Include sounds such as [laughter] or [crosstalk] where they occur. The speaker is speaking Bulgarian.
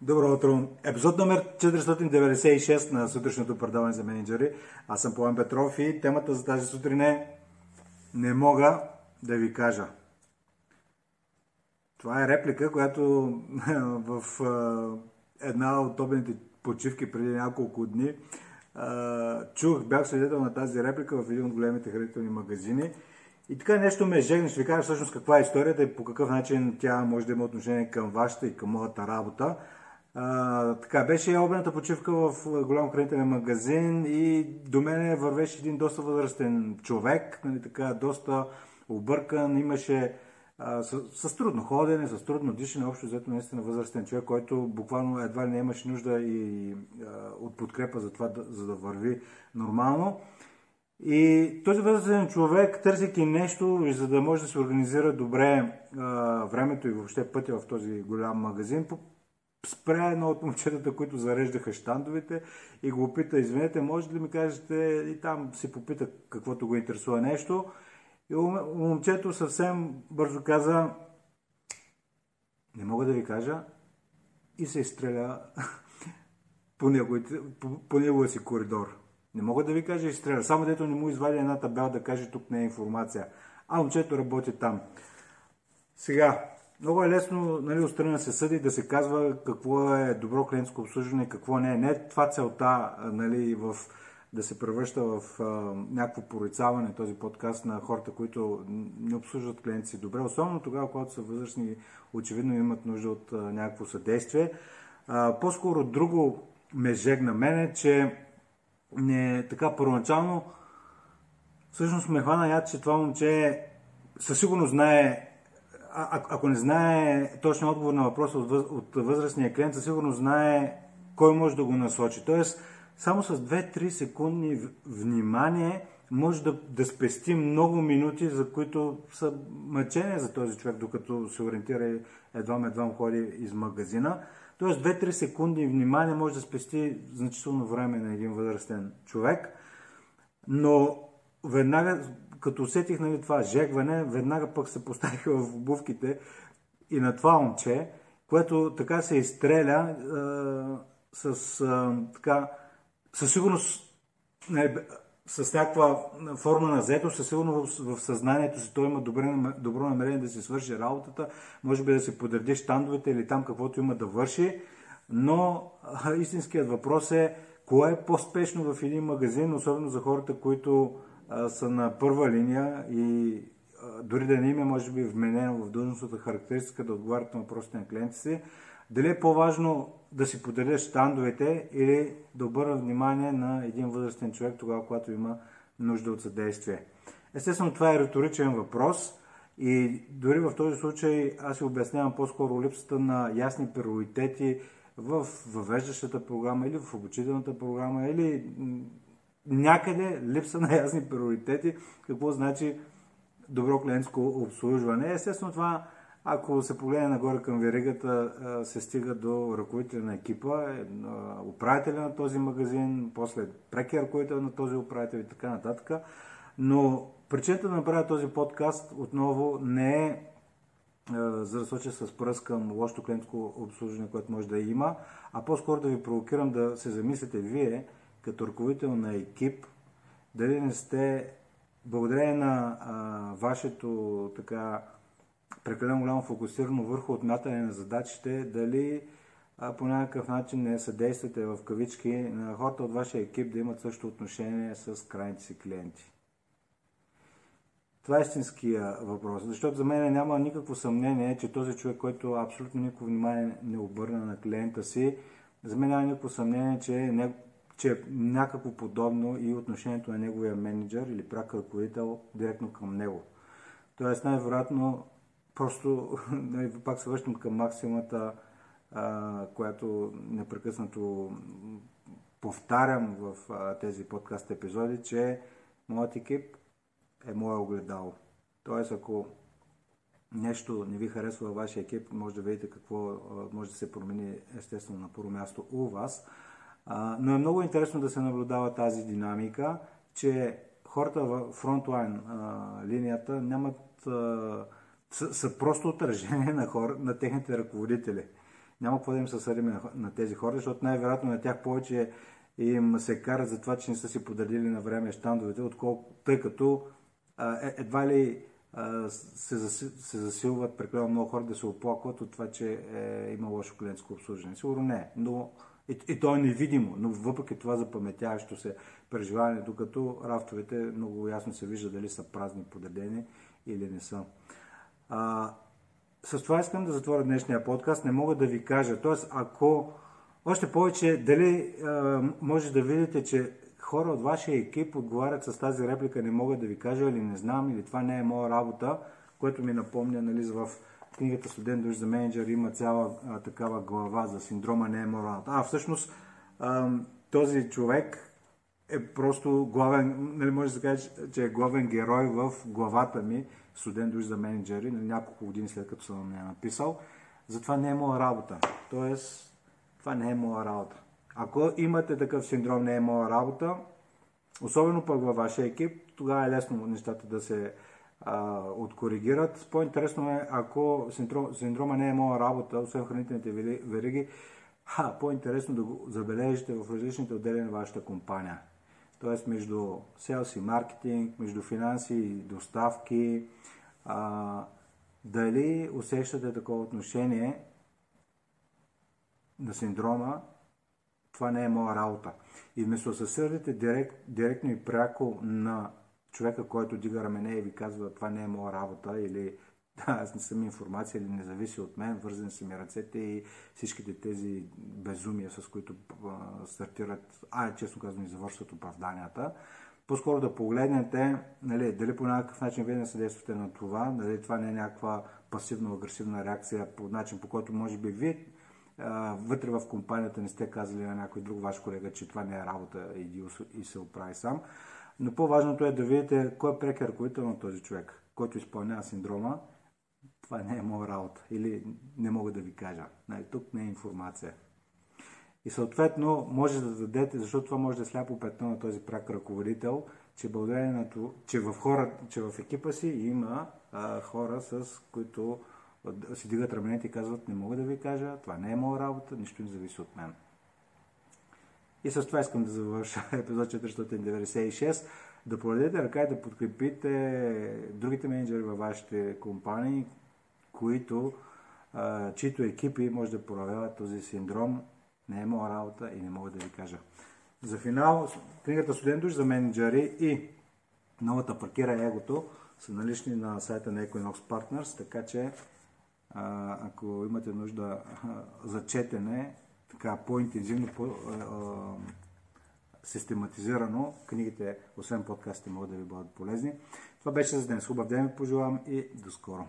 Добро утро! Епизод номер 496 на сутрешното предаване за менеджери. Аз съм Пламен Петров и темата за тази сутрин е Не мога да ви кажа. Това е реплика, която [laughs] в една от обедните почивки преди няколко дни чух, бях свидетел на тази реплика в един от големите хранителни магазини. И така нещо ме жегне, ще ви кажа всъщност каква е историята и по какъв начин тя може да има отношение към вашата и към моята работа. Така, беше обедната почивка в голям хранителен магазин и до мене вървеше един доста възрастен човек, нали, така, доста объркан, имаше а, с, с трудно ходене, с трудно дишане, общо взето наистина възрастен човек, който буквално едва ли не имаше нужда и а, от подкрепа за това, за да върви нормално. И този възрастен човек, търсейки нещо, за да може да се организира добре а, времето и въобще пътя в този голям магазин, спря едно от момчетата, които зареждаха щандовете и го опита, извинете, може ли ми кажете, и там си попита каквото го интересува нещо. И момчето съвсем бързо каза, не мога да ви кажа, и се изстреля [laughs] по, неговите, по, по неговия си коридор. Не мога да ви кажа изстреля. Само дето не му извади една табела да каже тук не е информация. А момчето работи там. Сега, много е лесно нали, отстрани да се съди, да се казва какво е добро клиентско обслужване и какво не е. Не е това целта нали, в, да се превръща в а, някакво порицаване този подкаст на хората, които не обслужват клиенти си добре. Особено тогава, когато са възрастни очевидно имат нужда от а, някакво съдействие. А, по-скоро друго ме жегна мене, че не, така първоначално всъщност ме хвана яд, че това момче със сигурност знае а, ако не знае точно отговор на въпроса от, въз, от възрастния клиент, със сигурно знае кой може да го насочи. Тоест, само с 2-3 секундни внимание може да, да спести много минути, за които са мъчения за този човек, докато се ориентира и едвам-едвам ходи из магазина. Тоест 2-3 секунди внимание може да спести значително време на един възрастен човек, но веднага като усетих нали, това жегване, веднага пък се поставих в обувките и на това момче, което така се изстреля а, с а, така, със сигурност не, с някаква форма на заето, със сигурност в, в съзнанието си той има добре, добро намерение да си свърши работата, може би да се подреди щандовете или там каквото има да върши, но истинският въпрос е кое е по-спешно в един магазин, особено за хората, които са на първа линия и дори да не им е, може би, вменено в длъжностната характеристика да отговарят на въпросите на клиентите си, дали е по-важно да си поделят щандовете или да обърна внимание на един възрастен човек тогава, когато има нужда от съдействие. Естествено, това е риторичен въпрос и дори в този случай аз си обяснявам по-скоро липсата на ясни приоритети в въвеждащата програма или в обучителната програма или някъде липса на ясни приоритети, какво значи добро клиентско обслужване. Естествено това, ако се погледне нагоре към веригата, се стига до ръководителя на екипа, е, управителя на този магазин, после преки ръководител на този управител и така нататък. Но причината да направя този подкаст отново не е за да соча с пръст към лошото клиентско обслужване, което може да има, а по-скоро да ви провокирам да се замислите вие като ръководител на екип, дали не сте, благодарение на а, вашето така прекалено голямо фокусирано върху отмятане на задачите, дали а, по някакъв начин не съдействате в кавички на хората от вашия екип да имат също отношение с крайните си клиенти. Това е истинския въпрос, защото за мен няма никакво съмнение, че този човек, който абсолютно никакво внимание не обърна на клиента си, за мен няма никакво съмнение, че че е някакво подобно и отношението на неговия менеджер или прак ръководител директно към него. Тоест най-вероятно просто [laughs] нали, пак се връщам към максимата, а, която непрекъснато повтарям в а, тези подкаст епизоди, че моят екип е моя огледало. Тоест ако нещо не ви харесва във вашия екип, може да видите какво може да се промени естествено на първо място у вас, но е много интересно да се наблюдава тази динамика, че хората в фронтлайн линията нямат, са, просто отражение на, хора, на техните ръководители. Няма какво да им се съдим на, тези хора, защото най-вероятно на тях повече им се карат за това, че не са си подредили на време щандовете, отколко, тъй като е, едва ли се, се засилват прекалено много хора да се оплакват от това, че е, има лошо клиентско обслужване. Сигурно не, но и, и то е невидимо, но въпреки това запаметяващо се преживяване, докато рафтовете много ясно се вижда дали са празни, подредени или не са. А, с това искам да затворя днешния подкаст. Не мога да ви кажа. Тоест, ако още повече, дали а, може да видите, че хора от вашия екип отговарят с тази реплика, не мога да ви кажа или не знам, или това не е моя работа, което ми напомня, нали, в книгата Студент души за менеджер има цяла а, такава глава за синдрома не е моя работа. А, всъщност, а, този човек е просто главен, нали, може да се каже, че е главен герой в главата ми, студент души за менеджери, нали, няколко години след като съм я написал. Затова не е моя работа. Тоест, това не е моя работа. Ако имате такъв синдром, не е моя работа, особено пък във вашия екип, тогава е лесно нещата да се а, откоригират. По-интересно е, ако синдром, синдрома не е моя работа, освен хранителните вериги, ха, по-интересно да го забележите в различните отдели на вашата компания. Тоест между селс и маркетинг, между финанси и доставки, а, дали усещате такова отношение на синдрома това не е моя работа. И вместо да се сърдите директ, директно и пряко на човека, който дига рамене и ви казва това не е моя работа или [laughs] да, аз не съм информация или не зависи от мен, вързани са ми ръцете и всичките тези безумия, с които а, стартират, а често казвам и завършват оправданията. По-скоро да погледнете, нали, дали по някакъв начин вие не съдействате на това, дали това не е някаква пасивно-агресивна реакция по начин, по който може би вие вътре в компанията не сте казали на някой друг ваш колега, че това не е работа, иди и се оправи сам. Но по-важното е да видите кой е прекия на този човек, който изпълнява синдрома. Това не е моя работа или не мога да ви кажа. Нали, тук не е информация. И съответно може да дадете, защото това може да е сляпо петно на този прак ръководител, че на това, че в, хора, че в екипа си има а, хора, с които си дигат раменете и казват, не мога да ви кажа, това не е моя работа, нищо не зависи от мен. И с това искам да завърша [laughs] епизод 496. Да подадете ръка и да подкрепите другите менеджери във вашите компании, които, чието екипи може да проявяват този синдром. Не е моя работа и не мога да ви кажа. За финал, книгата Студент душ за менеджери и новата паркира егото са налични на сайта на Equinox Partners, така че ако имате нужда за четене, така по-интензивно, по-систематизирано, книгите, освен подкастите, могат да ви бъдат полезни. Това беше за днес. Хубав ден ви пожелавам и до скоро!